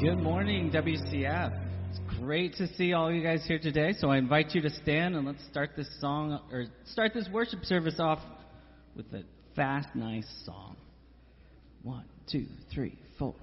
Good morning, WCF. It's great to see all you guys here today. So I invite you to stand and let's start this song or start this worship service off with a fast, nice song. One, two, three, four.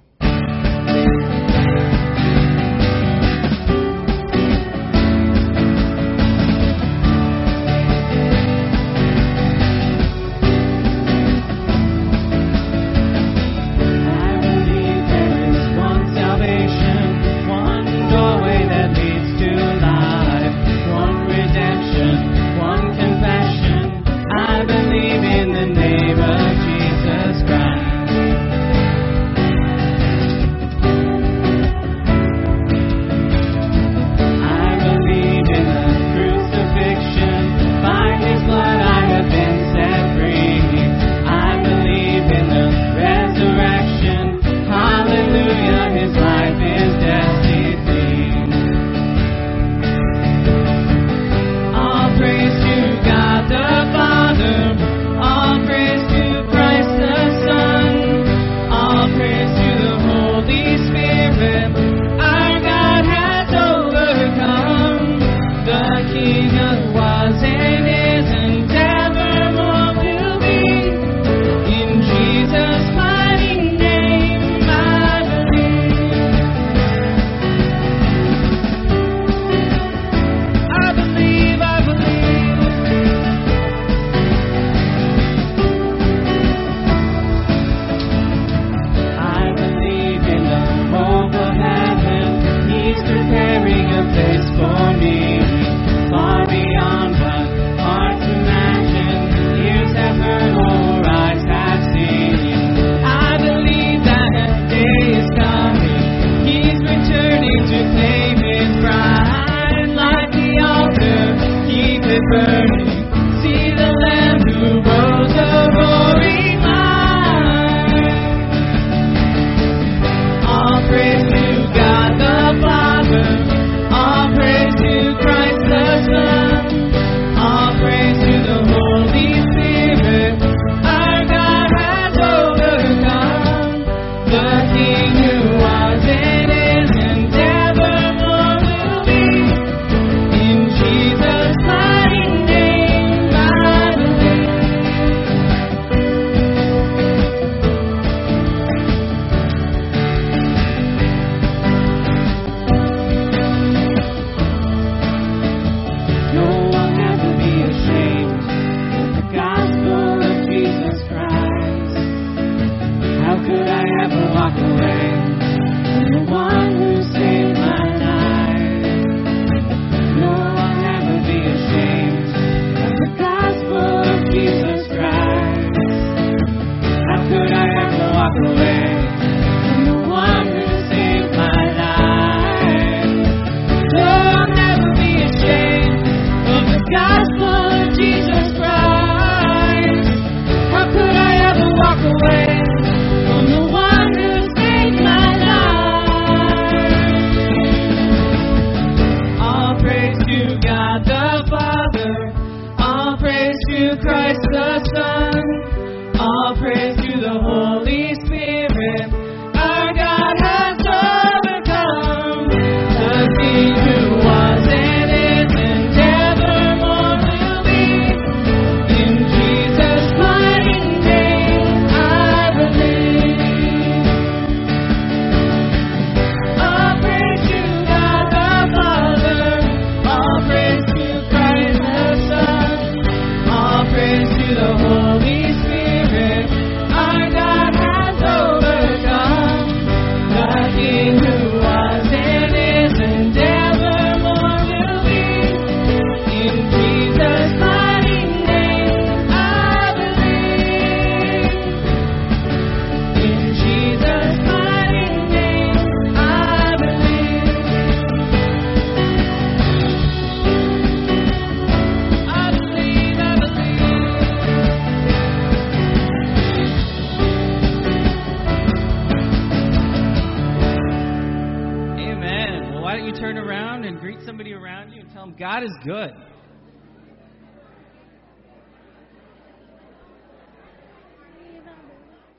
greet somebody around you and tell them God is good.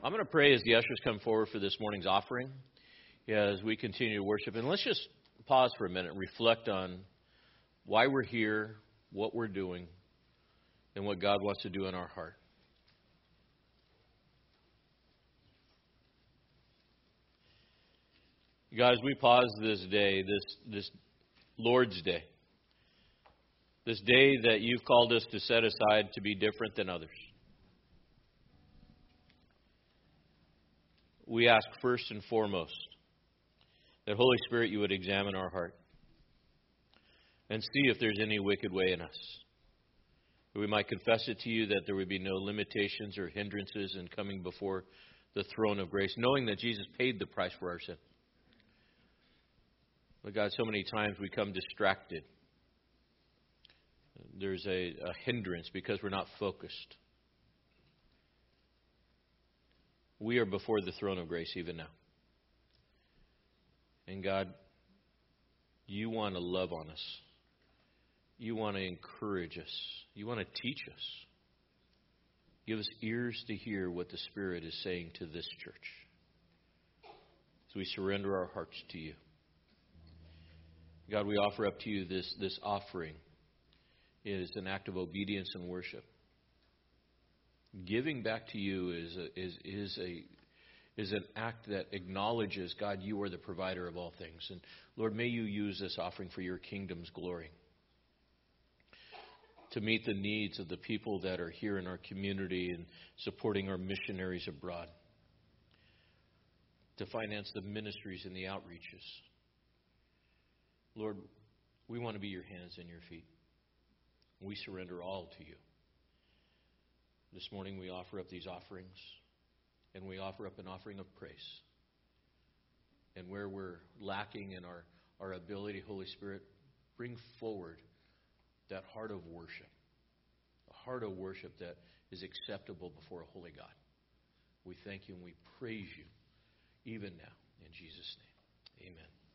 I'm going to pray as the ushers come forward for this morning's offering as we continue to worship. And let's just pause for a minute and reflect on why we're here, what we're doing, and what God wants to do in our heart. Guys, we pause this day, this, this Lord's Day. This day that you've called us to set aside to be different than others. We ask first and foremost that Holy Spirit you would examine our heart and see if there's any wicked way in us. That we might confess it to you that there would be no limitations or hindrances in coming before the throne of grace, knowing that Jesus paid the price for our sin. But God, so many times we come distracted. There's a, a hindrance because we're not focused. We are before the throne of grace even now. And God, you want to love on us. You want to encourage us. You want to teach us. Give us ears to hear what the Spirit is saying to this church. So we surrender our hearts to you. God, we offer up to you this, this offering is an act of obedience and worship. Giving back to you is a, is, is a is an act that acknowledges, God, you are the provider of all things. And Lord, may you use this offering for your kingdom's glory. To meet the needs of the people that are here in our community and supporting our missionaries abroad. To finance the ministries and the outreaches Lord, we want to be your hands and your feet. We surrender all to you. This morning we offer up these offerings, and we offer up an offering of praise. And where we're lacking in our, our ability, Holy Spirit, bring forward that heart of worship, a heart of worship that is acceptable before a holy God. We thank you and we praise you even now. In Jesus' name, amen.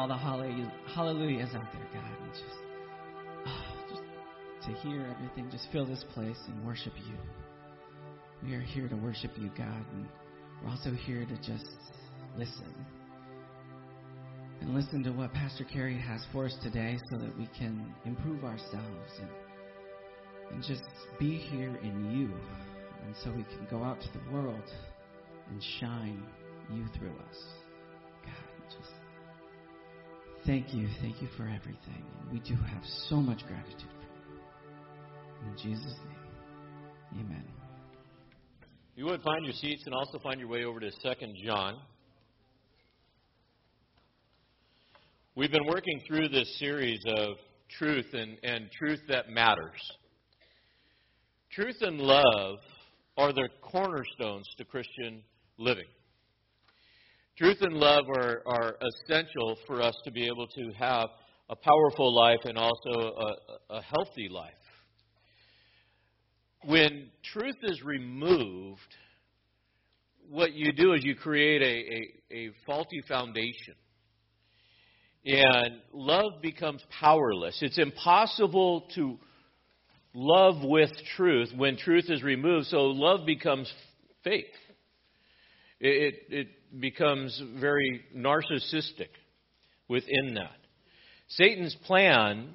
All the hallelujahs out there, God. And just, oh, just to hear everything, just fill this place and worship you. We are here to worship you, God, and we're also here to just listen. And listen to what Pastor Cary has for us today so that we can improve ourselves and, and just be here in you. And so we can go out to the world and shine you through us. Thank you. Thank you for everything. We do have so much gratitude for you. In Jesus' name, amen. You would find your seats and also find your way over to Second John. We've been working through this series of truth and, and truth that matters. Truth and love are the cornerstones to Christian living. Truth and love are, are essential for us to be able to have a powerful life and also a, a healthy life. When truth is removed, what you do is you create a, a, a faulty foundation. And love becomes powerless. It's impossible to love with truth when truth is removed, so love becomes fake. It, it, becomes very narcissistic within that. Satan's plan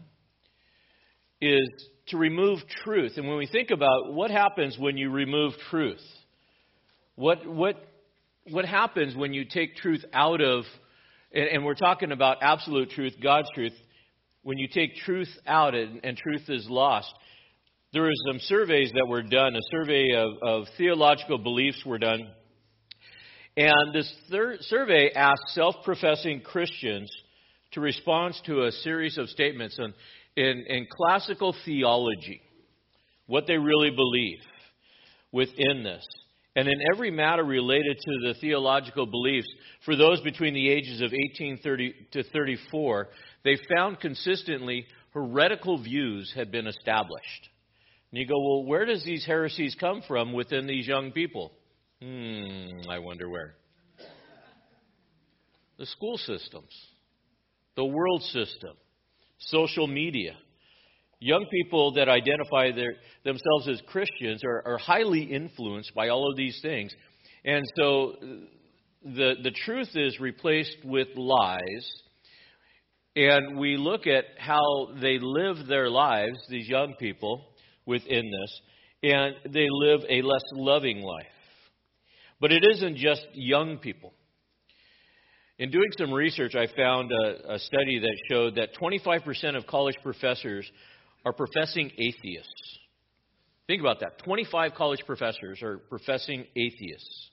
is to remove truth. And when we think about what happens when you remove truth, what, what, what happens when you take truth out of, and, and we're talking about absolute truth, God's truth, when you take truth out and, and truth is lost, there were some surveys that were done. A survey of, of theological beliefs were done. And this survey asked self professing Christians to respond to a series of statements in, in, in classical theology, what they really believe within this. And in every matter related to the theological beliefs, for those between the ages of 18 30 to 34, they found consistently heretical views had been established. And you go, well, where does these heresies come from within these young people? Hmm, I wonder where. The school systems, the world system, social media. Young people that identify their, themselves as Christians are, are highly influenced by all of these things. And so the, the truth is replaced with lies. And we look at how they live their lives, these young people, within this, and they live a less loving life. But it isn't just young people. In doing some research, I found a, a study that showed that 25% of college professors are professing atheists. Think about that. 25 college professors are professing atheists.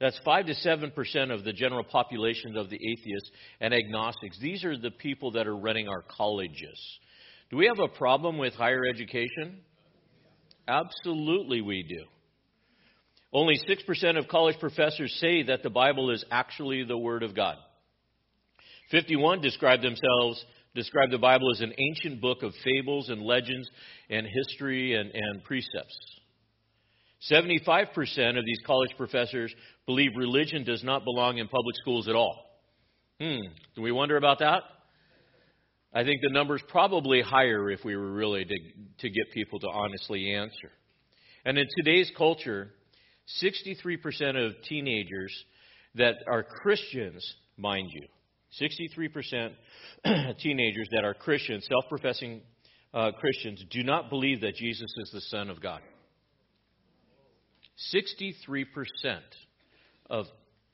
That's 5 to 7% of the general population of the atheists and agnostics. These are the people that are running our colleges. Do we have a problem with higher education? Absolutely, we do. Only 6% of college professors say that the Bible is actually the Word of God. 51 describe themselves, describe the Bible as an ancient book of fables and legends and history and, and precepts. 75% of these college professors believe religion does not belong in public schools at all. Hmm, do we wonder about that? I think the number's probably higher if we were really to, to get people to honestly answer. And in today's culture, 63% of teenagers that are Christians, mind you, 63% teenagers that are Christians, self professing uh, Christians, do not believe that Jesus is the Son of God. 63% of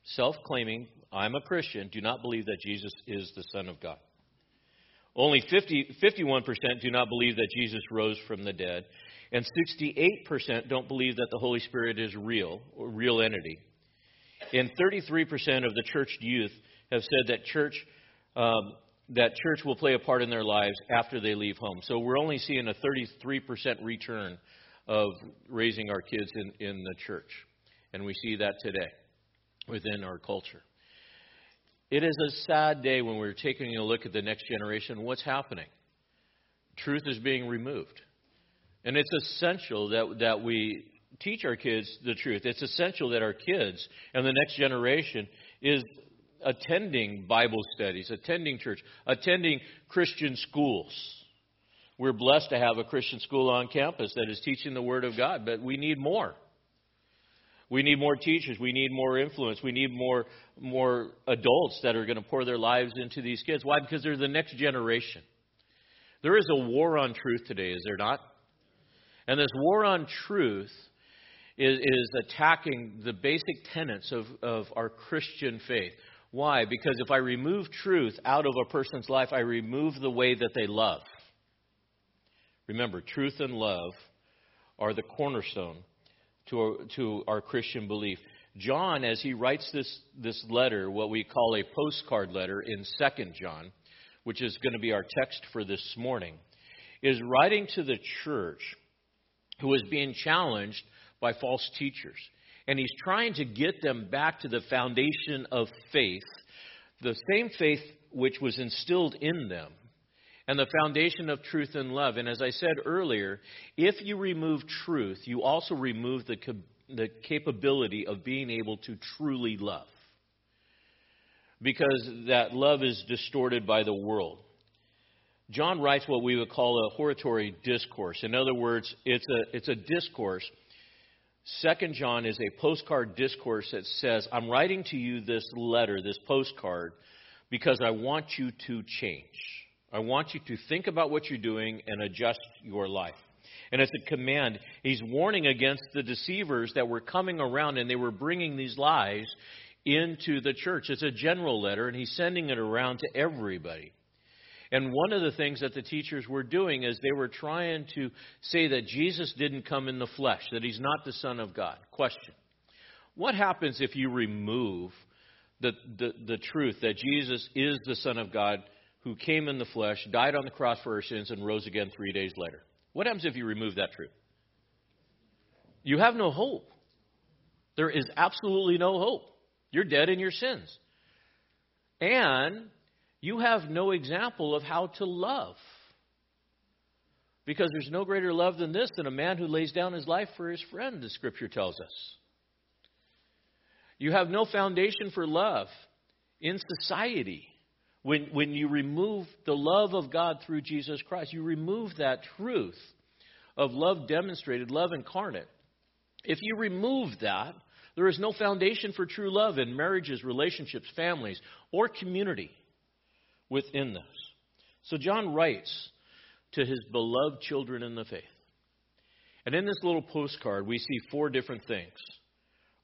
self claiming, I'm a Christian, do not believe that Jesus is the Son of God. Only 50, 51% do not believe that Jesus rose from the dead. And 68% don't believe that the Holy Spirit is real, real entity. And 33% of the church youth have said that church, um, that church will play a part in their lives after they leave home. So we're only seeing a 33% return of raising our kids in, in the church. And we see that today within our culture. It is a sad day when we're taking a look at the next generation. What's happening? Truth is being removed. And it's essential that, that we teach our kids the truth. It's essential that our kids and the next generation is attending Bible studies, attending church, attending Christian schools. We're blessed to have a Christian school on campus that is teaching the Word of God, but we need more. We need more teachers. We need more influence. We need more, more adults that are going to pour their lives into these kids. Why? Because they're the next generation. There is a war on truth today, is there not? And this war on truth is, is attacking the basic tenets of, of our Christian faith. Why? Because if I remove truth out of a person's life, I remove the way that they love. Remember, truth and love are the cornerstone to our, to our Christian belief. John, as he writes this, this letter, what we call a postcard letter in 2 John, which is going to be our text for this morning, is writing to the church who is being challenged by false teachers. And he's trying to get them back to the foundation of faith, the same faith which was instilled in them, and the foundation of truth and love. And as I said earlier, if you remove truth, you also remove the, the capability of being able to truly love. Because that love is distorted by the world. John writes what we would call a hortatory discourse. In other words, it's a, it's a discourse. Second John is a postcard discourse that says, I'm writing to you this letter, this postcard, because I want you to change. I want you to think about what you're doing and adjust your life. And it's a command. He's warning against the deceivers that were coming around and they were bringing these lies into the church. It's a general letter, and he's sending it around to everybody. And one of the things that the teachers were doing is they were trying to say that Jesus didn't come in the flesh, that he's not the Son of God. Question What happens if you remove the, the, the truth that Jesus is the Son of God who came in the flesh, died on the cross for our sins, and rose again three days later? What happens if you remove that truth? You have no hope. There is absolutely no hope. You're dead in your sins. And you have no example of how to love. Because there's no greater love than this than a man who lays down his life for his friend, the scripture tells us. You have no foundation for love in society. When, when you remove the love of God through Jesus Christ, you remove that truth of love demonstrated, love incarnate. If you remove that, there is no foundation for true love in marriages, relationships, families, or community within those. So John writes to his beloved children in the faith. And in this little postcard, we see four different things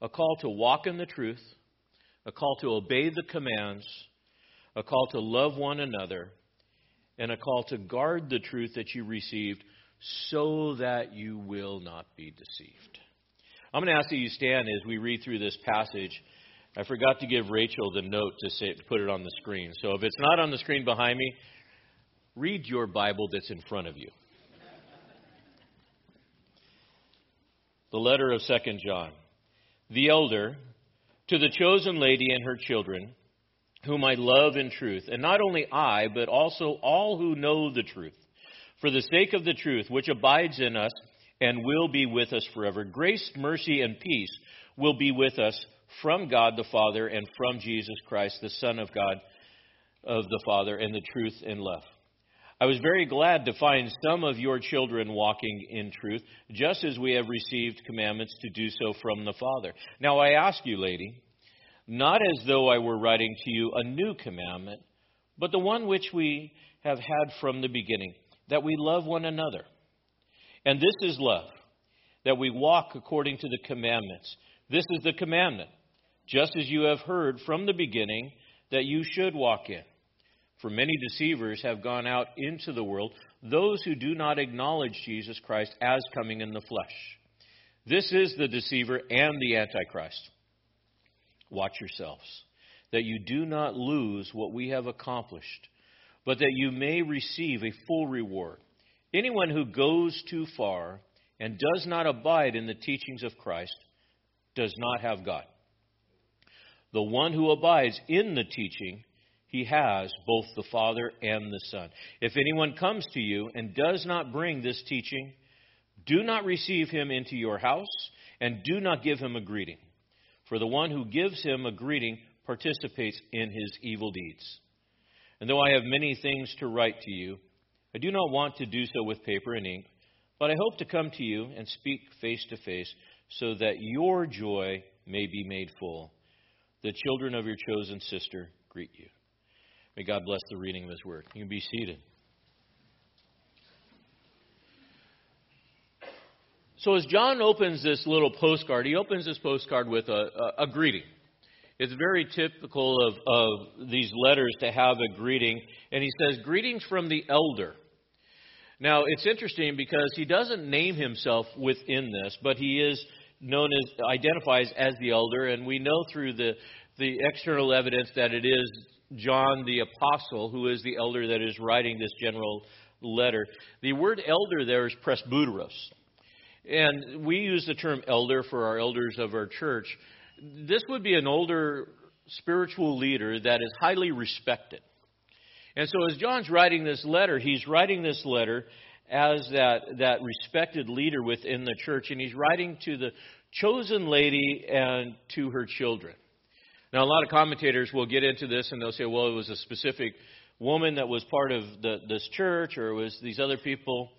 a call to walk in the truth, a call to obey the commands, a call to love one another, and a call to guard the truth that you received so that you will not be deceived. I'm going to ask that you stand as we read through this passage. I forgot to give Rachel the note to say, to put it on the screen. So if it's not on the screen behind me, read your Bible that's in front of you. the letter of Second John. The elder, to the chosen lady and her children, whom I love in truth, and not only I, but also all who know the truth, for the sake of the truth which abides in us and will be with us forever. Grace, mercy, and peace will be with us from God the Father and from Jesus Christ, the Son of God, of the Father, and the truth and love. I was very glad to find some of your children walking in truth, just as we have received commandments to do so from the Father. Now I ask you, lady, not as though I were writing to you a new commandment, but the one which we have had from the beginning, that we love one another. And this is love, that we walk according to the commandments. This is the commandment just as you have heard from the beginning that you should walk in. For many deceivers have gone out into the world, those who do not acknowledge Jesus Christ as coming in the flesh. This is the deceiver and the antichrist. Watch yourselves, that you do not lose what we have accomplished, but that you may receive a full reward. Anyone who goes too far and does not abide in the teachings of Christ does not have God. The one who abides in the teaching, he has both the Father and the Son. If anyone comes to you and does not bring this teaching, do not receive him into your house, and do not give him a greeting. For the one who gives him a greeting participates in his evil deeds. And though I have many things to write to you, I do not want to do so with paper and ink, but I hope to come to you and speak face to face, so that your joy may be made full. The children of your chosen sister greet you. May God bless the reading of his word. You can be seated. So, as John opens this little postcard, he opens this postcard with a, a, a greeting. It's very typical of, of these letters to have a greeting. And he says, Greetings from the elder. Now, it's interesting because he doesn't name himself within this, but he is known as, identifies as the elder, and we know through the, the external evidence that it is John the apostle who is the elder that is writing this general letter. The word elder there is presbyteros. And we use the term elder for our elders of our church this would be an older spiritual leader that is highly respected. And so, as John's writing this letter, he's writing this letter as that, that respected leader within the church, and he's writing to the chosen lady and to her children. Now, a lot of commentators will get into this and they'll say, well, it was a specific woman that was part of the, this church, or it was these other people.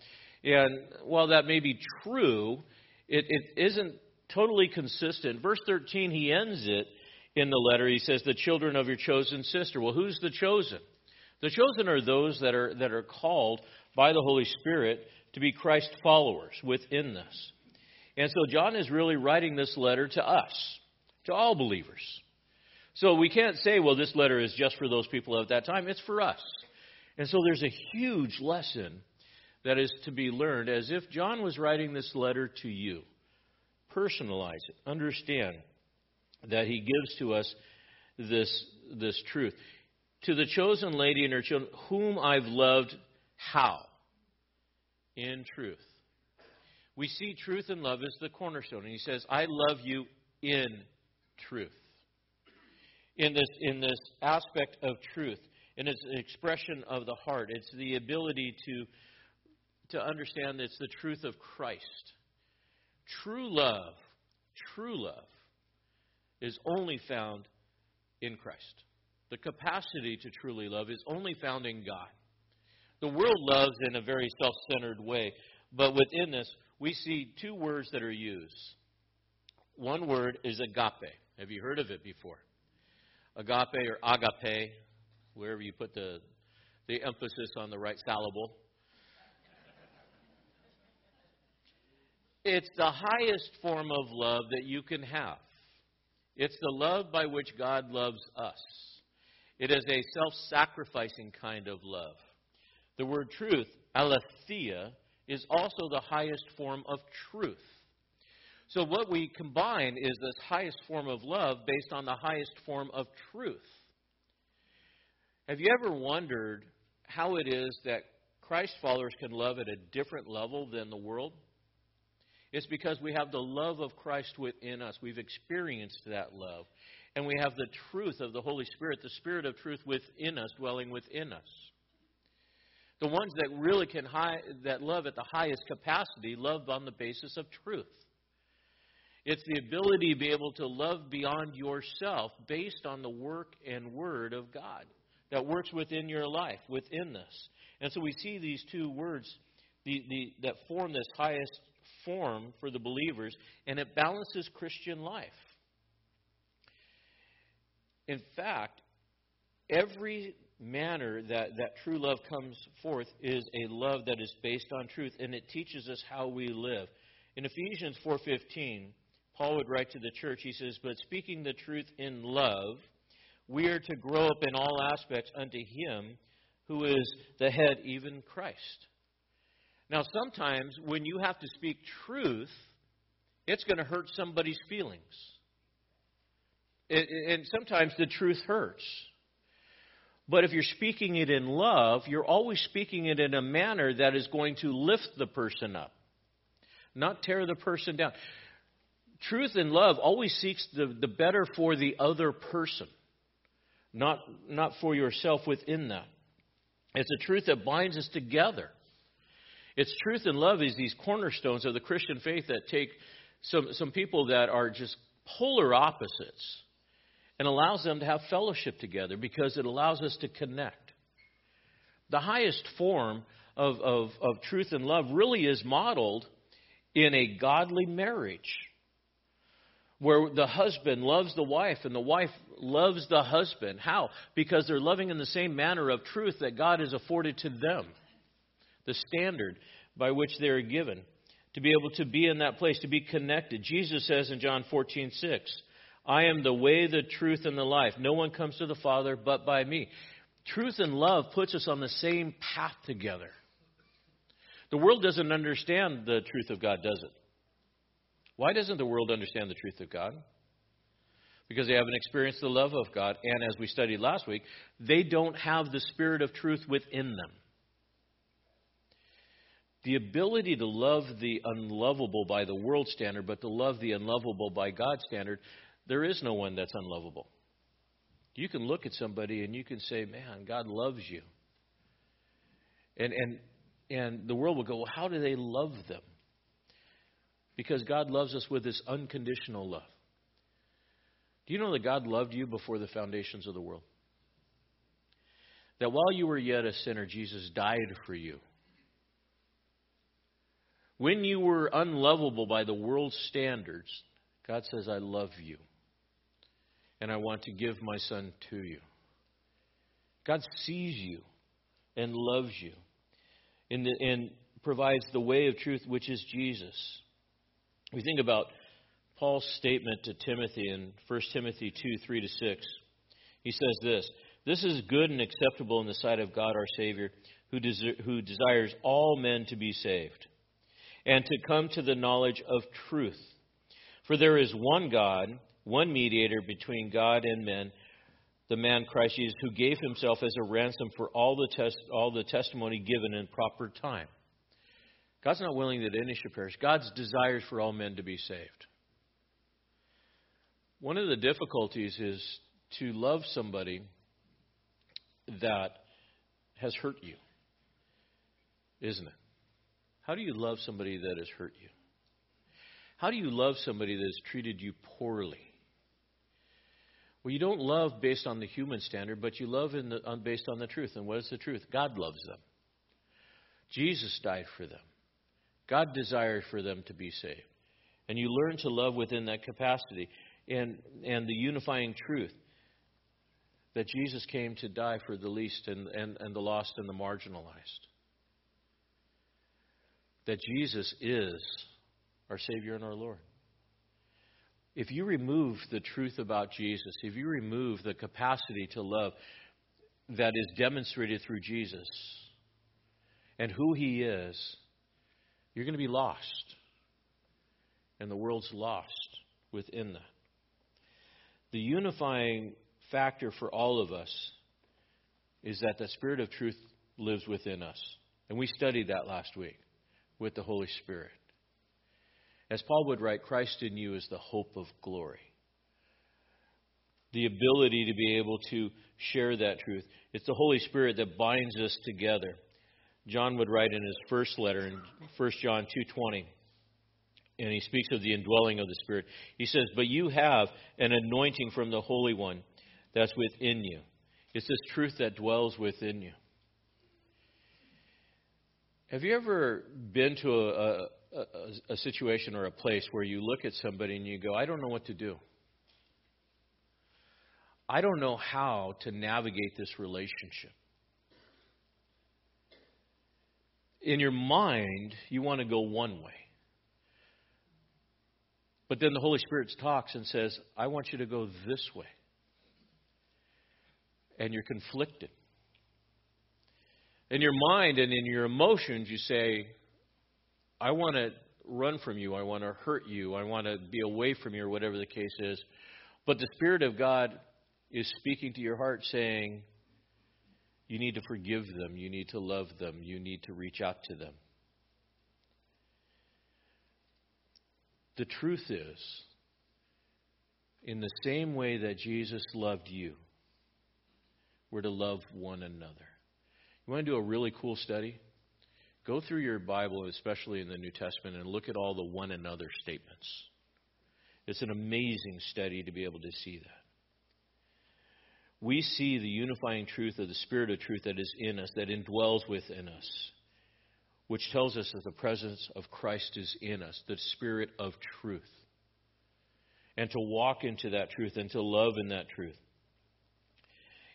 And while that may be true, it, it isn't totally consistent. Verse 13, he ends it in the letter. He says, The children of your chosen sister. Well, who's the chosen? The chosen are those that are, that are called by the Holy Spirit to be Christ followers within this. And so John is really writing this letter to us, to all believers. So we can't say, well, this letter is just for those people at that time. It's for us. And so there's a huge lesson that is to be learned as if John was writing this letter to you personalize it. Understand that He gives to us this, this truth. To the chosen lady and her children, whom I've loved, how? In truth. We see truth and love as the cornerstone. And He says, I love you in truth. In this, in this aspect of truth, and it's an expression of the heart. It's the ability to, to understand that it's the truth of Christ. True love, true love, is only found in Christ. The capacity to truly love is only found in God. The world loves in a very self centered way, but within this, we see two words that are used. One word is agape. Have you heard of it before? Agape or agape, wherever you put the, the emphasis on the right syllable. It's the highest form of love that you can have. It's the love by which God loves us. It is a self sacrificing kind of love. The word truth, aletheia, is also the highest form of truth. So, what we combine is this highest form of love based on the highest form of truth. Have you ever wondered how it is that Christ followers can love at a different level than the world? It's because we have the love of Christ within us. We've experienced that love. And we have the truth of the Holy Spirit, the Spirit of truth within us, dwelling within us. The ones that really can high, that love at the highest capacity love on the basis of truth. It's the ability to be able to love beyond yourself based on the work and word of God that works within your life, within this. And so we see these two words the, the, that form this highest form for the believers, and it balances Christian life. In fact, every manner that, that true love comes forth is a love that is based on truth, and it teaches us how we live. In Ephesians 4.15, Paul would write to the church, he says, But speaking the truth in love, we are to grow up in all aspects unto him who is the head, even Christ. Now, sometimes when you have to speak truth, it's going to hurt somebody's feelings. And sometimes the truth hurts. But if you're speaking it in love, you're always speaking it in a manner that is going to lift the person up, not tear the person down. Truth and love always seeks the, the better for the other person, not, not for yourself within that. It's a truth that binds us together. It's truth and love is these cornerstones of the Christian faith that take some, some people that are just polar opposites and allows them to have fellowship together because it allows us to connect. The highest form of, of, of truth and love really is modeled in a godly marriage where the husband loves the wife and the wife loves the husband. How? Because they're loving in the same manner of truth that God has afforded to them, the standard by which they are given. To be able to be in that place, to be connected. Jesus says in John 14, 6, I am the way, the truth, and the life. No one comes to the Father but by me. Truth and love puts us on the same path together. The world doesn't understand the truth of God, does it? Why doesn't the world understand the truth of God? Because they haven't experienced the love of God, and as we studied last week, they don't have the spirit of truth within them. The ability to love the unlovable by the world standard, but to love the unlovable by God's standard, there is no one that's unlovable. You can look at somebody and you can say, Man, God loves you. And, and, and the world will go, well, How do they love them? Because God loves us with this unconditional love. Do you know that God loved you before the foundations of the world? That while you were yet a sinner, Jesus died for you. When you were unlovable by the world's standards, God says, I love you. And I want to give my son to you. God sees you and loves you and, and provides the way of truth, which is Jesus. We think about Paul's statement to Timothy in 1 Timothy 2 3 to 6. He says this This is good and acceptable in the sight of God our Savior, who, who desires all men to be saved and to come to the knowledge of truth. For there is one God, one mediator between God and men, the man Christ Jesus, who gave himself as a ransom for all the, all the testimony given in proper time. God's not willing that any should perish. God's desires for all men to be saved. One of the difficulties is to love somebody that has hurt you, isn't it? How do you love somebody that has hurt you? How do you love somebody that has treated you poorly? Well, you don't love based on the human standard, but you love the, on, based on the truth. And what is the truth? God loves them. Jesus died for them. God desires for them to be saved. And you learn to love within that capacity. And, and the unifying truth that Jesus came to die for the least and, and, and the lost and the marginalized. That Jesus is our Savior and our Lord. If you remove the truth about Jesus, if you remove the capacity to love that is demonstrated through Jesus and who He is, you're going to be lost. And the world's lost within that. The unifying factor for all of us is that the Spirit of truth lives within us. And we studied that last week with the Holy Spirit. As Paul would write, Christ in you is the hope of glory. The ability to be able to share that truth. It's the Holy Spirit that binds us together. John would write in his first letter in 1 John 2:20 and he speaks of the indwelling of the Spirit. He says, "But you have an anointing from the Holy One that's within you." It's this truth that dwells within you. Have you ever been to a, a, a, situation or a place where you look at somebody and you go, I don't know what to do? I don't know how to navigate this relationship. in your mind, you want to go one way. But then the Holy Spirit talks and says, I want you to go this way. And you're conflicted. In your mind and in your emotions, you say, I want to run from you. I want to hurt you. I want to be away from you, or whatever the case is. But the Spirit of God is speaking to your heart saying, you need to forgive them. You need to love them. You need to reach out to them. The truth is, in the same way that Jesus loved you, we're to love one another. You want to do a really cool study? Go through your Bible, especially in the New Testament, and look at all the one another statements. It's an amazing study to be able to see that. we see the unifying truth of the Spirit of truth that is in us, that indwells within us, which tells us that the presence of Christ is in us, the Spirit of truth. And to walk into that truth and to love in that truth.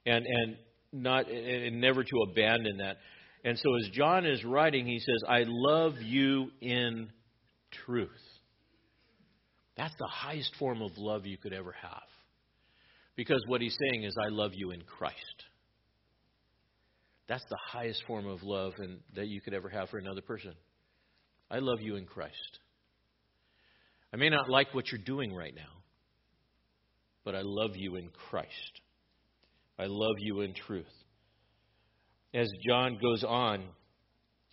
And, and not and never to abandon that. And so as John is writing, he says, I love you in truth. That's the highest form of love you could ever have. Because what he's saying is, I love you in Christ. That's the highest form of love and, that you could ever have for another person. I love you in Christ. I may not like what you're doing right now, but I love you in Christ. I love you in truth. As John goes on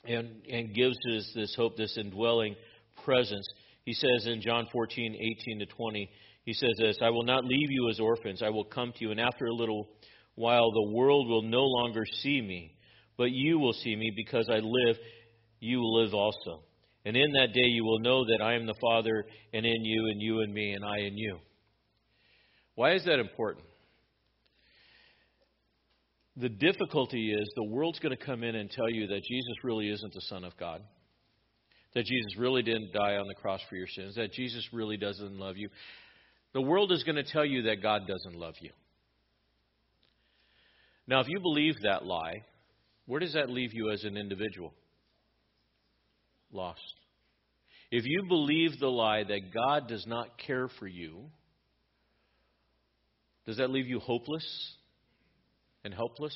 and, and gives us this hope, this indwelling presence, he says in John 14, 18 to 20, he says this I will not leave you as orphans, I will come to you, and after a little while the world will no longer see me, but you will see me because I live, you will live also. And in that day you will know that I am the Father, and in you, and you in me, and I in you. Why is that important? The difficulty is the world's going to come in and tell you that Jesus really isn't the Son of God, that Jesus really didn't die on the cross for your sins, that Jesus really doesn't love you. The world is going to tell you that God doesn't love you. Now, if you believe that lie, where does that leave you as an individual? Lost. If you believe the lie that God does not care for you, does that leave you hopeless and helpless?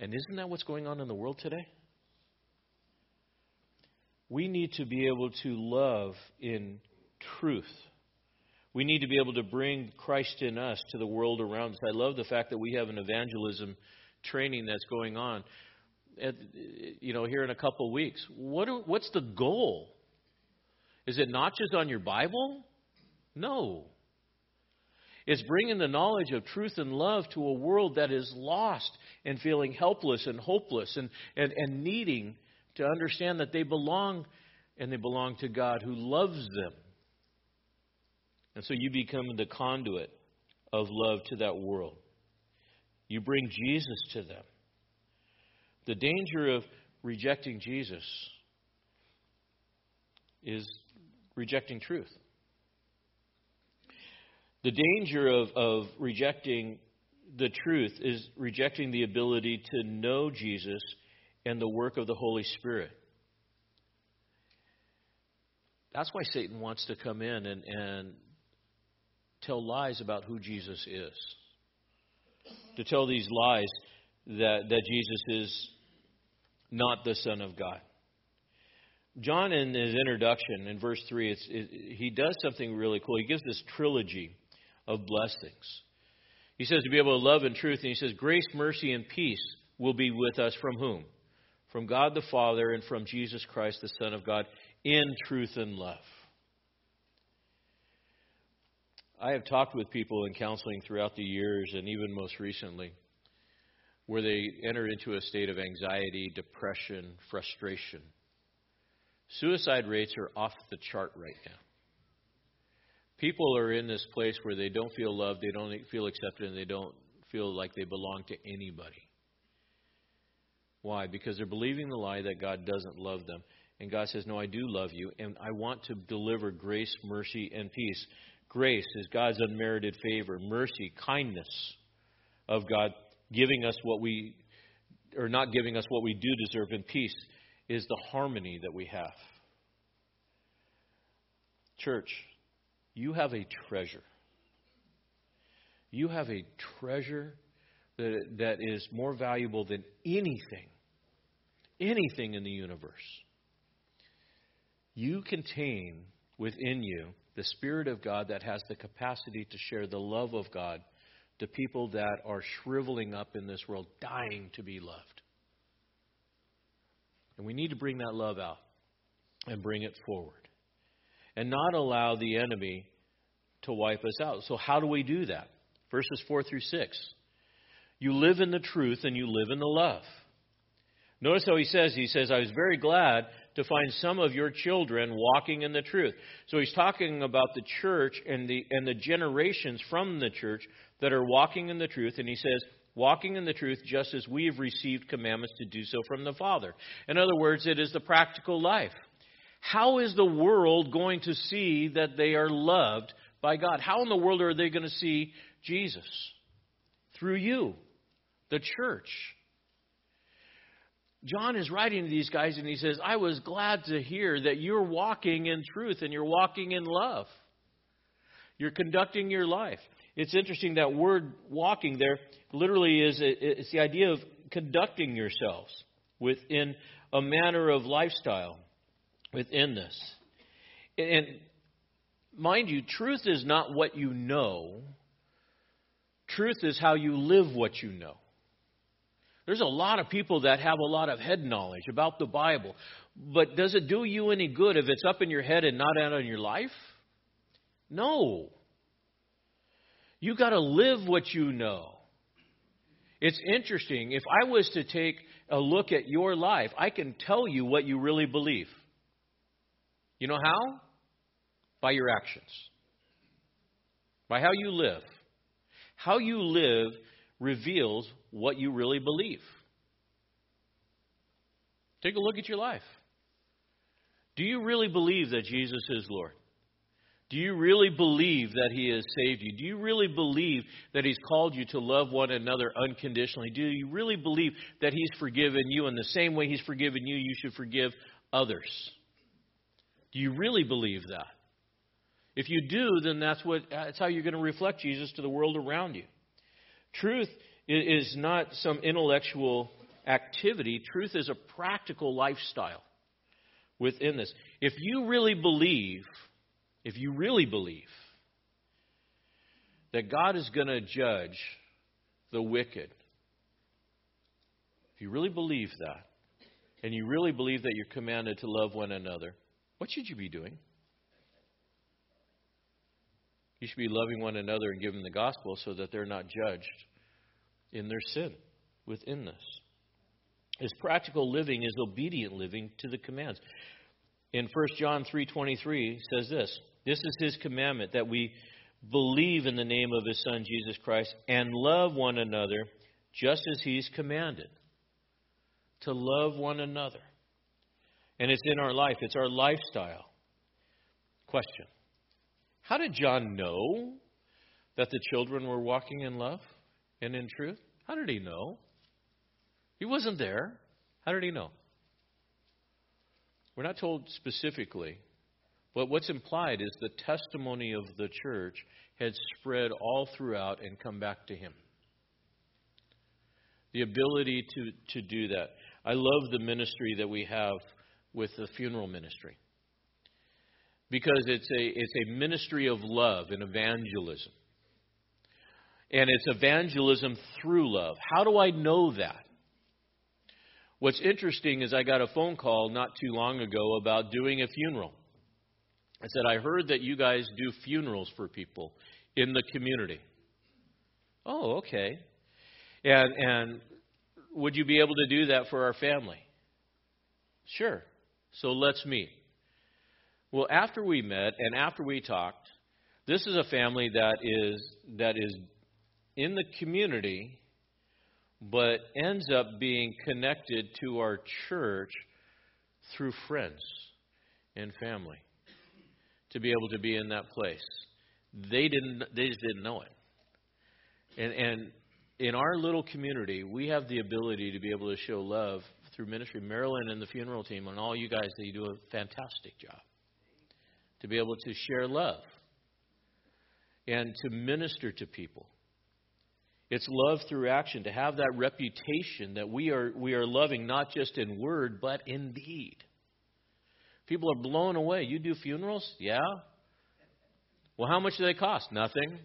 And isn't that what's going on in the world today? We need to be able to love in truth. We need to be able to bring Christ in us to the world around us. I love the fact that we have an evangelism training that's going on. At, you know, here in a couple of weeks. What what's the goal? Is it notches on your Bible? No. It's bringing the knowledge of truth and love to a world that is lost and feeling helpless and hopeless and, and, and needing to understand that they belong and they belong to God who loves them. And so you become the conduit of love to that world. You bring Jesus to them. The danger of rejecting Jesus is rejecting truth. The danger of, of rejecting the truth is rejecting the ability to know Jesus and the work of the Holy Spirit. That's why Satan wants to come in and, and tell lies about who Jesus is. To tell these lies that, that Jesus is not the Son of God. John, in his introduction, in verse 3, it, he does something really cool. He gives this trilogy of blessings. He says to be able to love in truth, and he says, Grace, mercy, and peace will be with us from whom? From God the Father and from Jesus Christ, the Son of God, in truth and love. I have talked with people in counseling throughout the years and even most recently where they enter into a state of anxiety, depression, frustration. Suicide rates are off the chart right now. People are in this place where they don't feel loved, they don't feel accepted, and they don't feel like they belong to anybody. Why? Because they're believing the lie that God doesn't love them. And God says, No, I do love you, and I want to deliver grace, mercy, and peace. Grace is God's unmerited favor, mercy, kindness of God giving us what we, or not giving us what we do deserve, and peace is the harmony that we have. Church, you have a treasure. You have a treasure that, that is more valuable than anything, anything in the universe. You contain within you the Spirit of God that has the capacity to share the love of God to people that are shriveling up in this world, dying to be loved. And we need to bring that love out and bring it forward and not allow the enemy to wipe us out. So, how do we do that? Verses 4 through 6. You live in the truth and you live in the love. Notice how he says, he says, I was very glad to find some of your children walking in the truth. So he's talking about the church and the, and the generations from the church that are walking in the truth. And he says, walking in the truth just as we have received commandments to do so from the Father. In other words, it is the practical life. How is the world going to see that they are loved by God? How in the world are they going to see Jesus? Through you, the church. John is writing to these guys and he says, I was glad to hear that you're walking in truth and you're walking in love. You're conducting your life. It's interesting that word walking there literally is it's the idea of conducting yourselves within a manner of lifestyle within this. And mind you, truth is not what you know. Truth is how you live what you know. There's a lot of people that have a lot of head knowledge about the Bible. But does it do you any good if it's up in your head and not out in your life? No. You got to live what you know. It's interesting. If I was to take a look at your life, I can tell you what you really believe. You know how? By your actions. By how you live. How you live reveals what you really believe. Take a look at your life. Do you really believe that Jesus is Lord? Do you really believe that He has saved you? Do you really believe that He's called you to love one another unconditionally? Do you really believe that He's forgiven you in the same way He's forgiven you, you should forgive others? Do you really believe that? If you do, then that's, what, that's how you're going to reflect Jesus to the world around you. Truth is not some intellectual activity, truth is a practical lifestyle within this. If you really believe, if you really believe that God is going to judge the wicked, if you really believe that, and you really believe that you're commanded to love one another, what should you be doing? You should be loving one another and giving the gospel so that they're not judged in their sin within this. His practical living is obedient living to the commands. In 1 John 3:23 says this, this is his commandment that we believe in the name of his son Jesus Christ and love one another just as he's commanded. To love one another. And it's in our life, it's our lifestyle. Question How did John know that the children were walking in love? and in truth? How did he know? He wasn't there. How did he know? We're not told specifically, but what's implied is the testimony of the church had spread all throughout and come back to him. The ability to, to do that. I love the ministry that we have with the funeral ministry because it's a, it's a ministry of love and evangelism. And it's evangelism through love. How do I know that? What's interesting is I got a phone call not too long ago about doing a funeral. I said, I heard that you guys do funerals for people in the community. Oh, okay. And, and would you be able to do that for our family? Sure. So let's meet. Well, after we met and after we talked, this is a family that is that is in the community, but ends up being connected to our church through friends and family to be able to be in that place. They didn't they just didn't know it. And and in our little community, we have the ability to be able to show love through ministry. Marilyn and the funeral team and all you guys, they do a fantastic job. To be able to share love and to minister to people. It's love through action, to have that reputation that we are, we are loving not just in word, but in deed. People are blown away. You do funerals? Yeah. Well, how much do they cost? Nothing.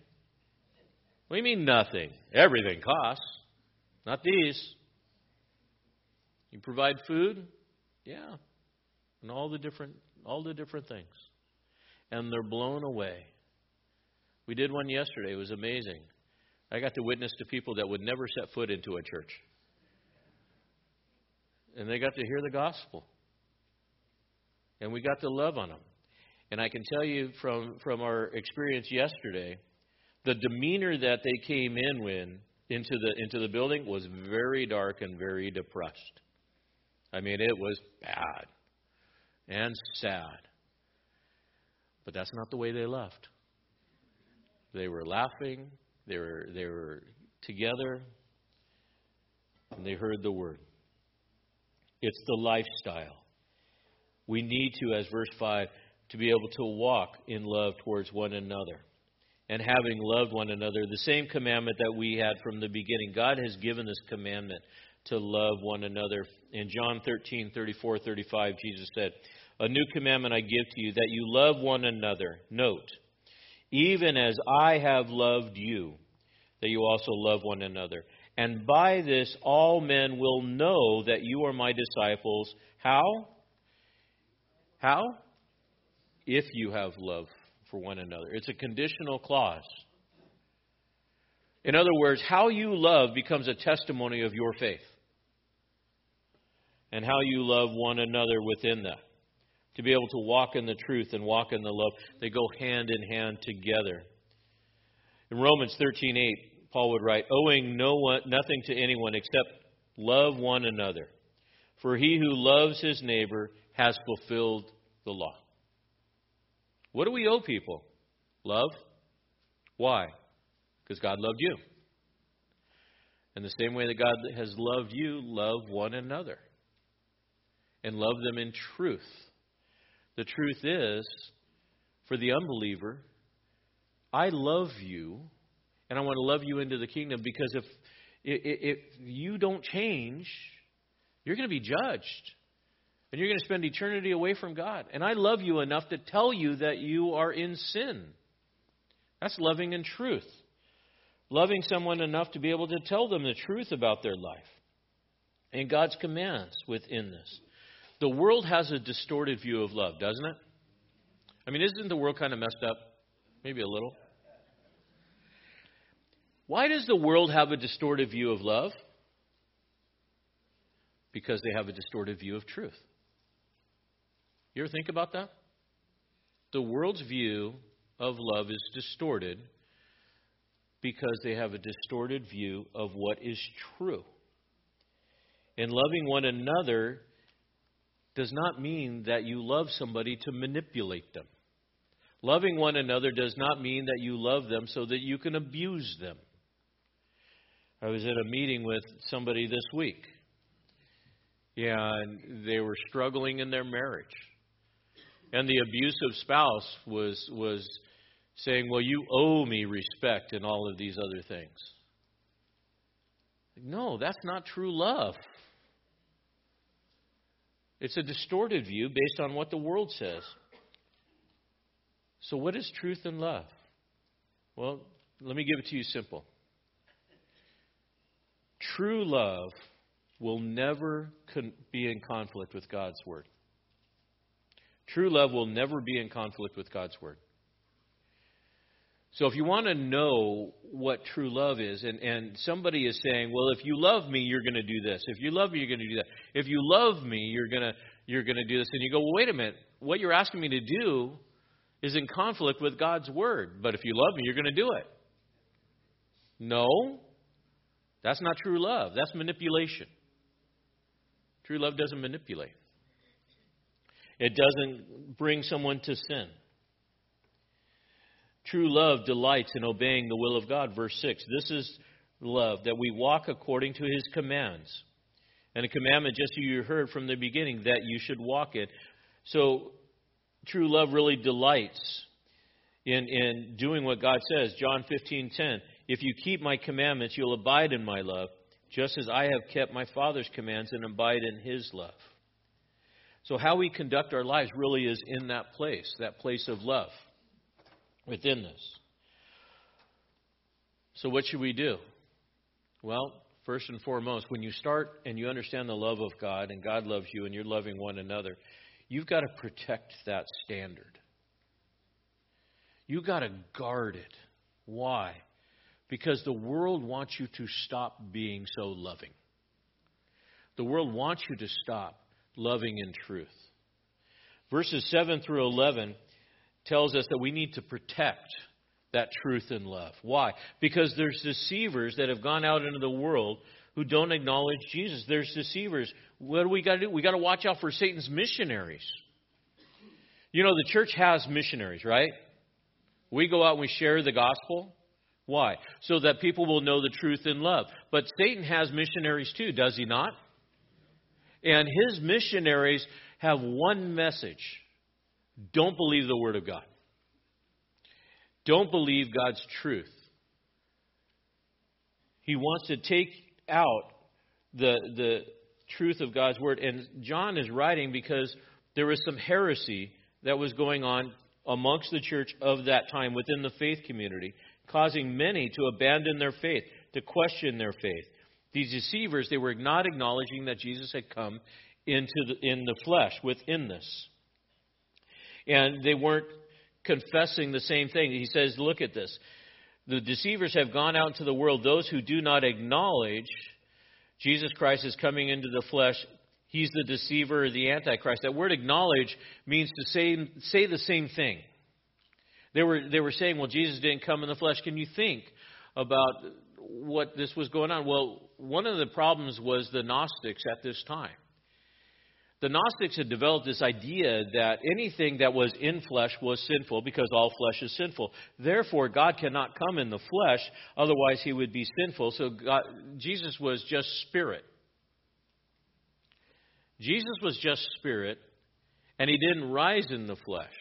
What do you mean nothing? Everything costs. Not these. You provide food? Yeah. And all the different all the different things. And they're blown away. We did one yesterday. It was amazing. I got to witness to people that would never set foot into a church. And they got to hear the gospel. and we got to love on them. And I can tell you from, from our experience yesterday, the demeanor that they came in with into the into the building was very dark and very depressed. I mean, it was bad and sad. But that's not the way they left. They were laughing, they were they were together, and they heard the word. It's the lifestyle. We need to, as verse 5, to be able to walk in love towards one another. And having loved one another, the same commandment that we had from the beginning. God has given this commandment to love one another. In John 13, 34, 35, Jesus said, A new commandment I give to you, that you love one another. Note, even as I have loved you, that you also love one another. And by this all men will know that you are my disciples. How? How? If you have love for one another. It's a conditional clause. In other words, how you love becomes a testimony of your faith. And how you love one another within that. To be able to walk in the truth and walk in the love, they go hand in hand together. In Romans 13:8, Paul would write, "Owing no one, nothing to anyone except love one another. For he who loves his neighbor has fulfilled the law." What do we owe people? Love. Why? Because God loved you. And the same way that God has loved you, love one another. And love them in truth. The truth is, for the unbeliever, I love you, and I want to love you into the kingdom because if, if you don't change, you're going to be judged and you're going to spend eternity away from God. And I love you enough to tell you that you are in sin. That's loving in truth. Loving someone enough to be able to tell them the truth about their life. And God's commands within this. The world has a distorted view of love, doesn't it? I mean, isn't the world kind of messed up? Maybe a little. Why does the world have a distorted view of love? Because they have a distorted view of truth. You ever think about that? The world's view of love is distorted because they have a distorted view of what is true. And loving one another does not mean that you love somebody to manipulate them. Loving one another does not mean that you love them so that you can abuse them. I was at a meeting with somebody this week. Yeah, and they were struggling in their marriage. And the abusive spouse was, was saying, Well, you owe me respect and all of these other things. No, that's not true love. It's a distorted view based on what the world says. So, what is truth and love? Well, let me give it to you simple. True love will never be in conflict with God's Word. True love will never be in conflict with God's Word. So if you want to know what true love is, and, and somebody is saying, well, if you love me, you're going to do this. If you love me, you're going to do that. If you love me, you're going to you're going to do this. And you go, well, wait a minute. What you're asking me to do is in conflict with God's word. But if you love me, you're going to do it. No, that's not true love. That's manipulation. True love doesn't manipulate. It doesn't bring someone to sin. True love delights in obeying the will of God. Verse 6 This is love, that we walk according to his commands. And a commandment, just as you heard from the beginning, that you should walk it. So, true love really delights in, in doing what God says. John 15:10. If you keep my commandments, you'll abide in my love, just as I have kept my Father's commands and abide in his love. So, how we conduct our lives really is in that place, that place of love within this. So, what should we do? Well, first and foremost, when you start and you understand the love of God and God loves you and you're loving one another, you've got to protect that standard. You've got to guard it. Why? Because the world wants you to stop being so loving. The world wants you to stop loving in truth. Verses 7 through 11 tells us that we need to protect that truth and love. Why? Because there's deceivers that have gone out into the world who don't acknowledge Jesus. There's deceivers. What do we got to do? We got to watch out for Satan's missionaries. You know, the church has missionaries, right? We go out and we share the gospel. Why? So that people will know the truth in love. But Satan has missionaries too, does he not? And his missionaries have one message don't believe the Word of God, don't believe God's truth. He wants to take out the, the truth of God's Word. And John is writing because there was some heresy that was going on amongst the church of that time within the faith community, causing many to abandon their faith, to question their faith. These deceivers, they were not acknowledging that Jesus had come into the, in the flesh within this. And they weren't confessing the same thing. He says, look at this. The deceivers have gone out into the world. Those who do not acknowledge Jesus Christ is coming into the flesh, he's the deceiver the antichrist. That word acknowledge means to say, say the same thing. They were, they were saying, well, Jesus didn't come in the flesh. Can you think about what this was going on? Well, one of the problems was the Gnostics at this time the Gnostics had developed this idea that anything that was in flesh was sinful because all flesh is sinful. Therefore, God cannot come in the flesh, otherwise, he would be sinful. So, God, Jesus was just spirit. Jesus was just spirit, and he didn't rise in the flesh.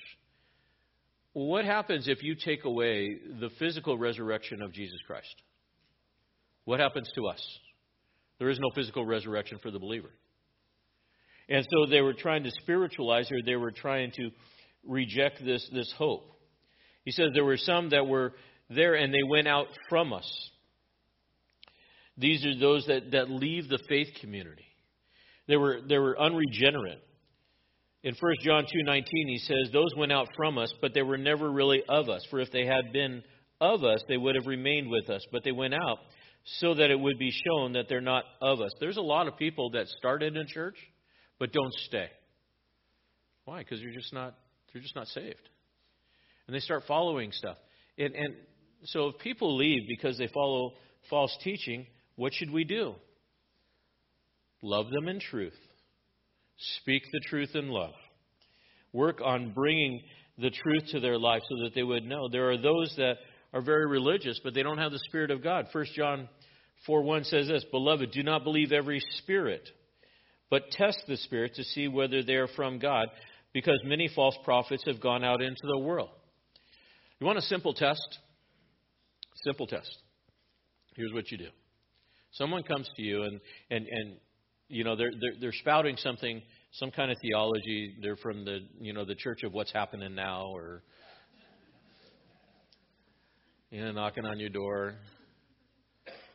What happens if you take away the physical resurrection of Jesus Christ? What happens to us? There is no physical resurrection for the believer. And so they were trying to spiritualize her. They were trying to reject this, this hope. He says there were some that were there and they went out from us. These are those that, that leave the faith community. They were, they were unregenerate. In 1 John 2.19, he says, Those went out from us, but they were never really of us. For if they had been of us, they would have remained with us. But they went out so that it would be shown that they're not of us. There's a lot of people that started in church but don't stay. Why? Because you're just not you're just not saved. And they start following stuff. And, and so if people leave because they follow false teaching, what should we do? Love them in truth. Speak the truth in love. Work on bringing the truth to their life so that they would know. There are those that are very religious, but they don't have the Spirit of God. 1 John 4 1 says this Beloved, do not believe every spirit but test the Spirit to see whether they are from God, because many false prophets have gone out into the world. You want a simple test? Simple test. Here's what you do. Someone comes to you and, and, and you know, they're, they're, they're spouting something, some kind of theology. They're from the, you know, the church of what's happening now or, you know, knocking on your door,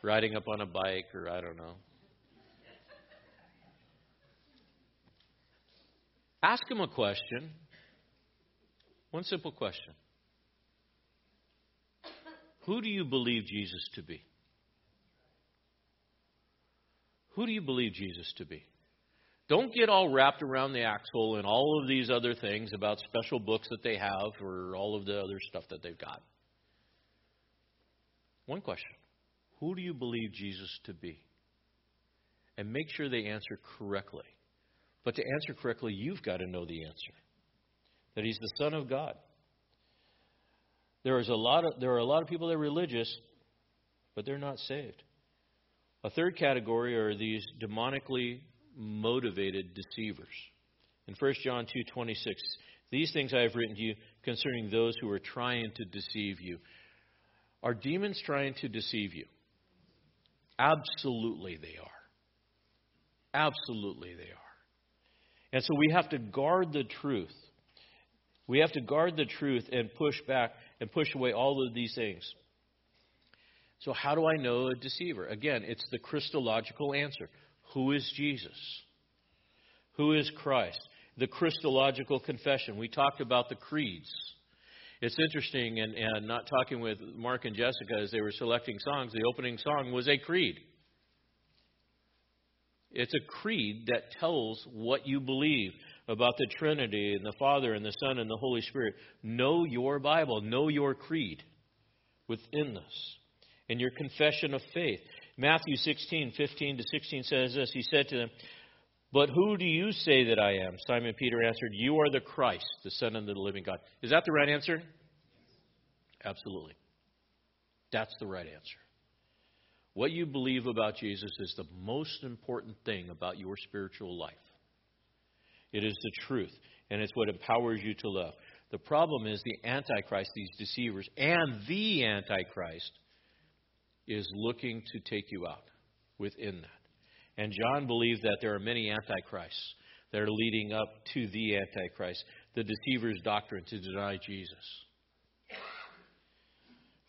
riding up on a bike or I don't know. Ask him a question. One simple question Who do you believe Jesus to be? Who do you believe Jesus to be? Don't get all wrapped around the axle and all of these other things about special books that they have or all of the other stuff that they've got. One question Who do you believe Jesus to be? And make sure they answer correctly. But to answer correctly, you've got to know the answer that he's the Son of God. There, is a lot of, there are a lot of people that are religious, but they're not saved. A third category are these demonically motivated deceivers. In 1 John 2:26, these things I have written to you concerning those who are trying to deceive you. Are demons trying to deceive you? Absolutely they are. Absolutely they are. And so we have to guard the truth. We have to guard the truth and push back and push away all of these things. So, how do I know a deceiver? Again, it's the Christological answer Who is Jesus? Who is Christ? The Christological confession. We talked about the creeds. It's interesting, and, and not talking with Mark and Jessica as they were selecting songs, the opening song was a creed. It's a creed that tells what you believe. about the Trinity and the Father and the Son and the Holy Spirit, know your Bible, know your creed within this, and your confession of faith. Matthew 16, 15 to 16 says this He said to them, But who do you say that I am? Simon Peter answered, You are the Christ, the Son of the living God. Is that the right answer? Absolutely. That's the right answer. What you believe about Jesus is the most important thing about your spiritual life. It is the truth, and it's what empowers you to love. The problem is the Antichrist, these deceivers, and the Antichrist is looking to take you out within that. And John believed that there are many Antichrists that are leading up to the Antichrist, the deceiver's doctrine to deny Jesus.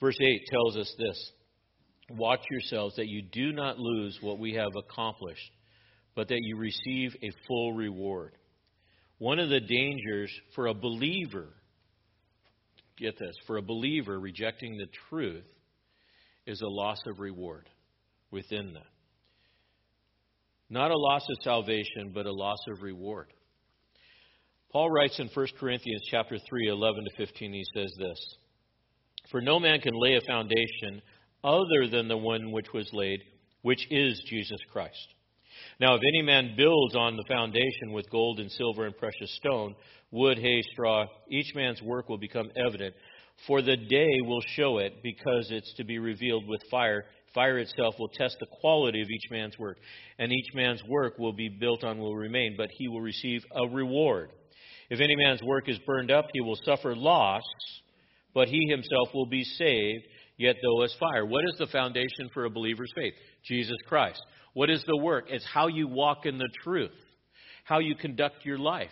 Verse 8 tells us this Watch yourselves that you do not lose what we have accomplished, but that you receive a full reward. One of the dangers for a believer, get this, for a believer rejecting the truth is a loss of reward within that. Not a loss of salvation, but a loss of reward. Paul writes in 1 Corinthians chapter 3, 11 to 15, he says this For no man can lay a foundation other than the one which was laid, which is Jesus Christ. Now, if any man builds on the foundation with gold and silver and precious stone, wood, hay, straw, each man's work will become evident, for the day will show it, because it's to be revealed with fire. Fire itself will test the quality of each man's work, and each man's work will be built on will remain, but he will receive a reward. If any man's work is burned up, he will suffer loss, but he himself will be saved, yet though as fire. What is the foundation for a believer's faith? Jesus Christ. What is the work? It's how you walk in the truth, how you conduct your life.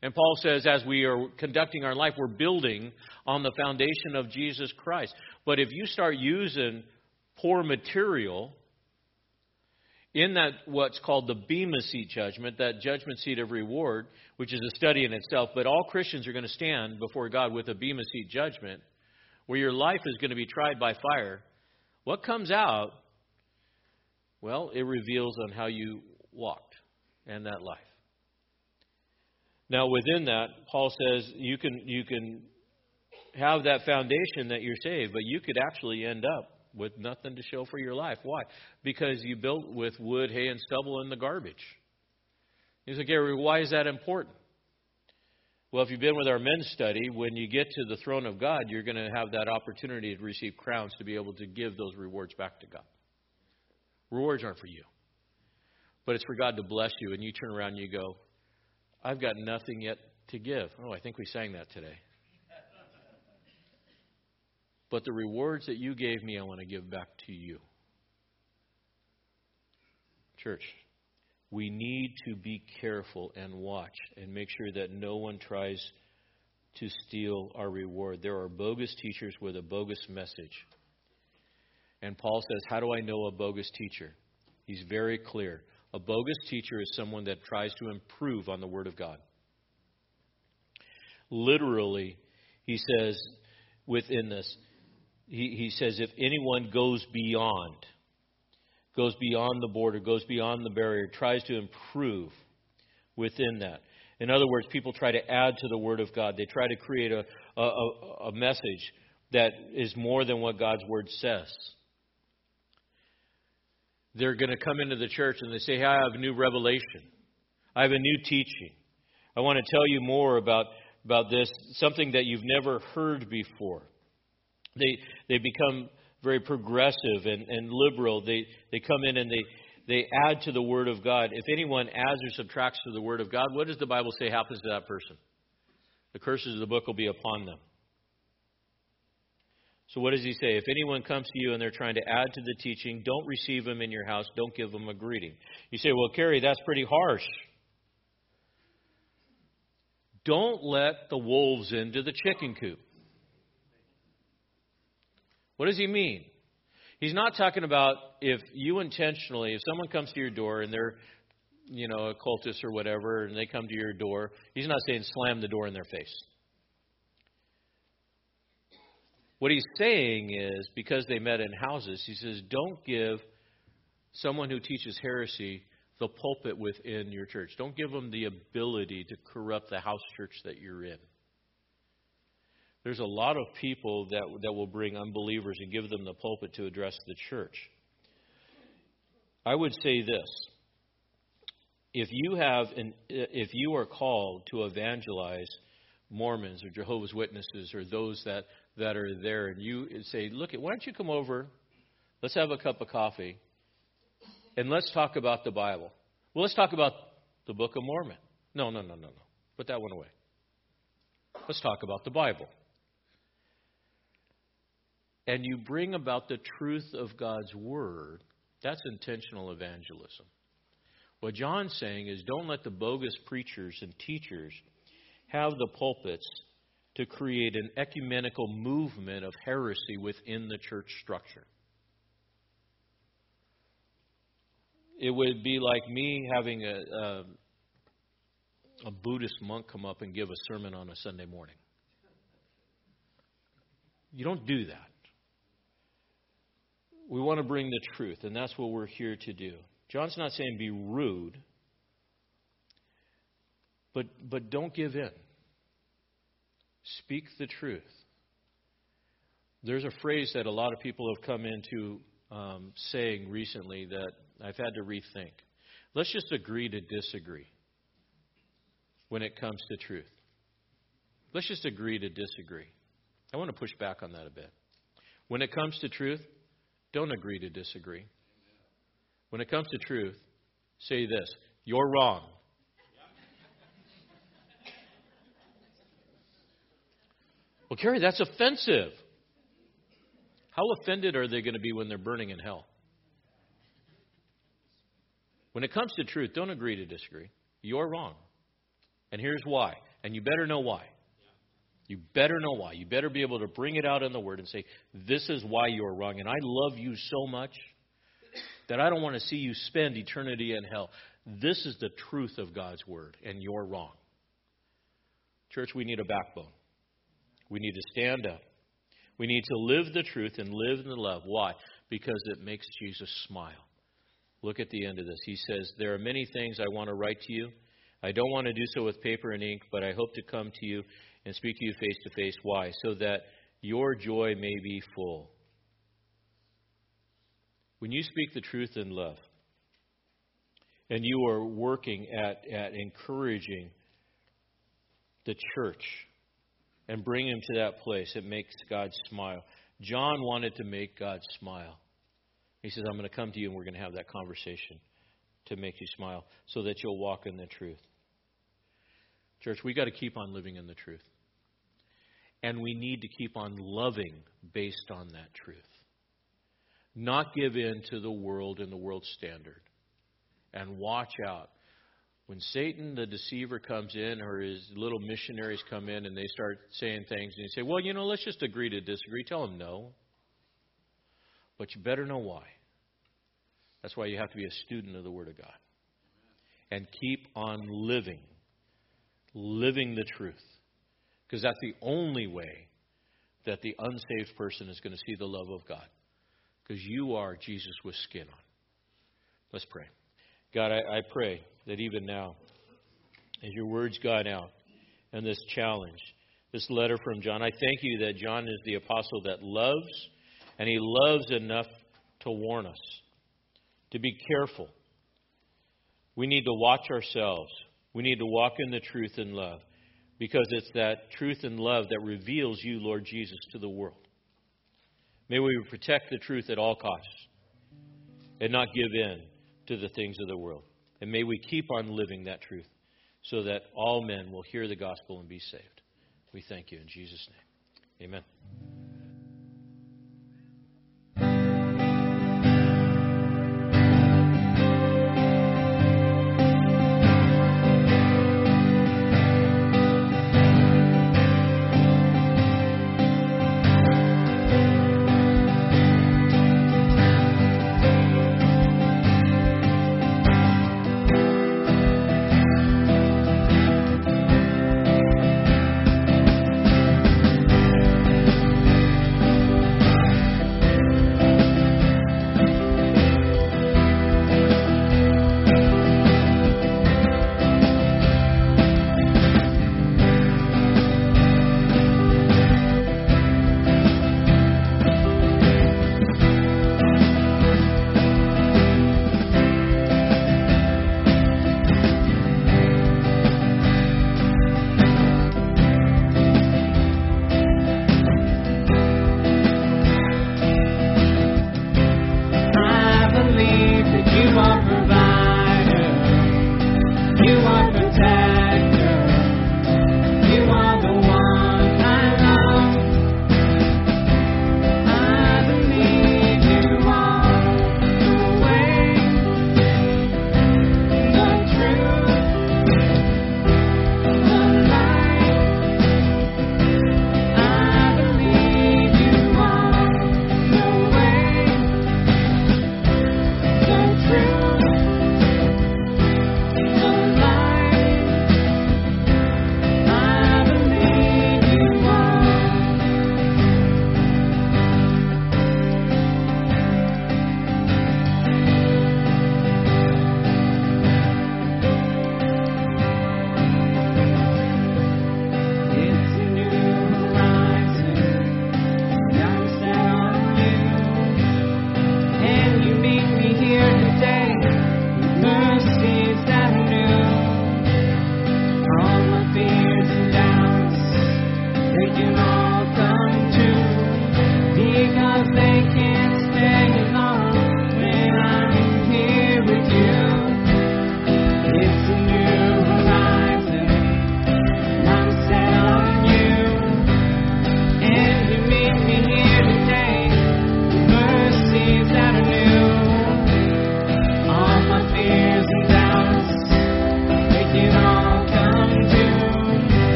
And Paul says, as we are conducting our life, we're building on the foundation of Jesus Christ. But if you start using poor material in that what's called the Bema seat judgment, that judgment seat of reward, which is a study in itself, but all Christians are going to stand before God with a Bema seat judgment, where your life is going to be tried by fire. What comes out? Well, it reveals on how you walked and that life. Now, within that, Paul says you can you can have that foundation that you're saved, but you could actually end up with nothing to show for your life. Why? Because you built with wood, hay, and stubble in the garbage. He's like, Cary, why is that important? Well, if you've been with our men's study, when you get to the throne of God, you're going to have that opportunity to receive crowns to be able to give those rewards back to God. Rewards aren't for you, but it's for God to bless you. And you turn around and you go, I've got nothing yet to give. Oh, I think we sang that today. But the rewards that you gave me, I want to give back to you. Church, we need to be careful and watch and make sure that no one tries to steal our reward. There are bogus teachers with a bogus message. And Paul says, How do I know a bogus teacher? He's very clear. A bogus teacher is someone that tries to improve on the Word of God. Literally, he says within this, he, he says, if anyone goes beyond, goes beyond the border, goes beyond the barrier, tries to improve within that. In other words, people try to add to the Word of God. They try to create a, a, a message that is more than what God's Word says they're going to come into the church and they say, hey, I have a new revelation. I have a new teaching. I want to tell you more about, about this, something that you've never heard before. They, they become very progressive and, and liberal. They, they come in and they, they add to the Word of God. If anyone adds or subtracts to the Word of God, what does the Bible say happens to that person? The curses of the book will be upon them. So, what does he say? If anyone comes to you and they're trying to add to the teaching, don't receive them in your house. Don't give them a greeting. You say, well, Cary, that's pretty harsh. Don't let the wolves into the chicken coop. What does he mean? He's not talking about if you intentionally, if someone comes to your door and they're, you know, a cultist or whatever, and they come to your door, he's not saying slam the door in their face. What he's saying is, because they met in houses, he says, don't give someone who teaches heresy the pulpit within your church. Don't give them the ability to corrupt the house church that you're in. There's a lot of people that, that will bring unbelievers and give them the pulpit to address the church. I would say this. If you have an, if you are called to evangelize Mormons or Jehovah's Witnesses or those that, that are there and you say, look, why don't you come over? Let's have a cup of coffee and let's talk about the Bible. Well, let's talk about the Book of Mormon. No, no, no, no, no. Put that one away. Let's talk about the Bible. And you bring about the truth of God's Word, that's intentional evangelism. What John's saying is don't let the bogus preachers and teachers have the pulpits to create an ecumenical movement of heresy within the church structure. it would be like me having a, a, a Buddhist monk come up and give a sermon on a Sunday morning. You don't do that. We want to bring the truth, and that's what we're here to do. John's not saying be rude, but, but don't give in. Speak the truth. There's a phrase that a lot of people have come into um, saying recently that I've had to rethink. Let's just agree to disagree when it comes to truth. Let's just agree to disagree. I want to push back on that a bit. When it comes to truth, don't agree to disagree. When it comes to truth, say this You're wrong. Well, Cary, that's offensive. How offended are they going to be when they're burning in hell? When it comes to truth, don't agree to disagree. You're wrong. And here's why. And you better know why. You better know why. You better be able to bring it out in the Word and say, This is why you're wrong. And I love you so much that I don't want to see you spend eternity in hell. This is the truth of God's Word, and you're wrong. Church, we need a backbone. We need to stand up. We need to live the truth and live in the love. Why? Because it makes Jesus smile. Look at the end of this. He says, There are many things I want to write to you. I don't want to do so with paper and ink, but I hope to come to you and speak to you face to face. Why? So that your joy may be full. When you speak the truth in love, and you are working at, at encouraging the church and bringing them to that place, it makes God smile. John wanted to make God smile. He says, I'm going to come to you and we're going to have that conversation to make you smile so that you'll walk in the truth. Church, we got to keep on living in the truth. And we need to keep on loving based on that truth. Not give in to the world and the world standard. And watch out. When Satan, the deceiver, comes in, or his little missionaries come in and they start saying things, and you say, Well, you know, let's just agree to disagree. Tell them no. But you better know why. That's why you have to be a student of the Word of God. And keep on living, living the truth. Because that's the only way that the unsaved person is going to see the love of God. Because you are Jesus with skin on. Let's pray. God, I, I pray that even now, as your words gone out, and this challenge, this letter from John, I thank you that John is the apostle that loves and He loves enough to warn us to be careful. We need to watch ourselves. We need to walk in the truth and love because it's that truth and love that reveals you, Lord Jesus, to the world. May we protect the truth at all costs and not give in to the things of the world. And may we keep on living that truth so that all men will hear the gospel and be saved. We thank you in Jesus' name. Amen.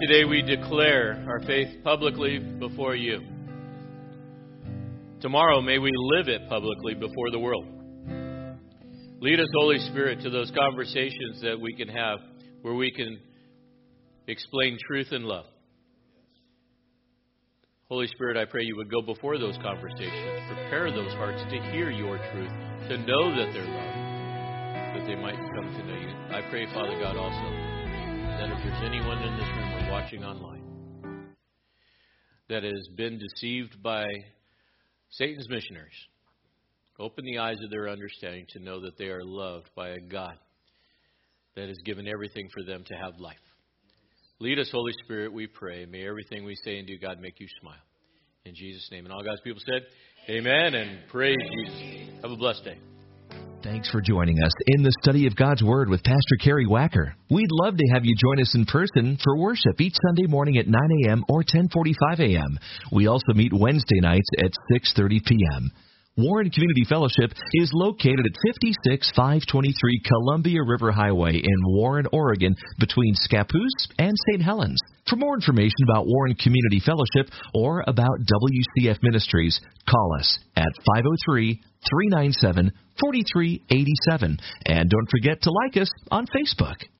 Today we declare our faith publicly before you. Tomorrow, may we live it publicly before the world. Lead us, Holy Spirit, to those conversations that we can have where we can explain truth and love. Holy Spirit, I pray you would go before those conversations, prepare those hearts to hear your truth, to know that they're loved, that they might come to know you. I pray, Father God, also that if there's anyone in this room or watching online that has been deceived by Satan's missionaries, open the eyes of their understanding to know that they are loved by a God that has given everything for them to have life. Lead us, Holy Spirit, we pray. May everything we say and do, God, make you smile. In Jesus' name. And all God's people said, Amen and praise Jesus. Have a blessed day. Thanks for joining us in the study of God's Word with Pastor Cary Wacker. We'd love to have you join us in person for worship each Sunday morning at 9 a.m. or 10:45 a.m. We also meet Wednesday nights at 6:30 p.m. Warren Community Fellowship is located at 56523 Columbia River Highway in Warren, Oregon, between Scappoose and St. Helens. For more information about Warren Community Fellowship or about WCF Ministries, call us at 503 397 4387. And don't forget to like us on Facebook.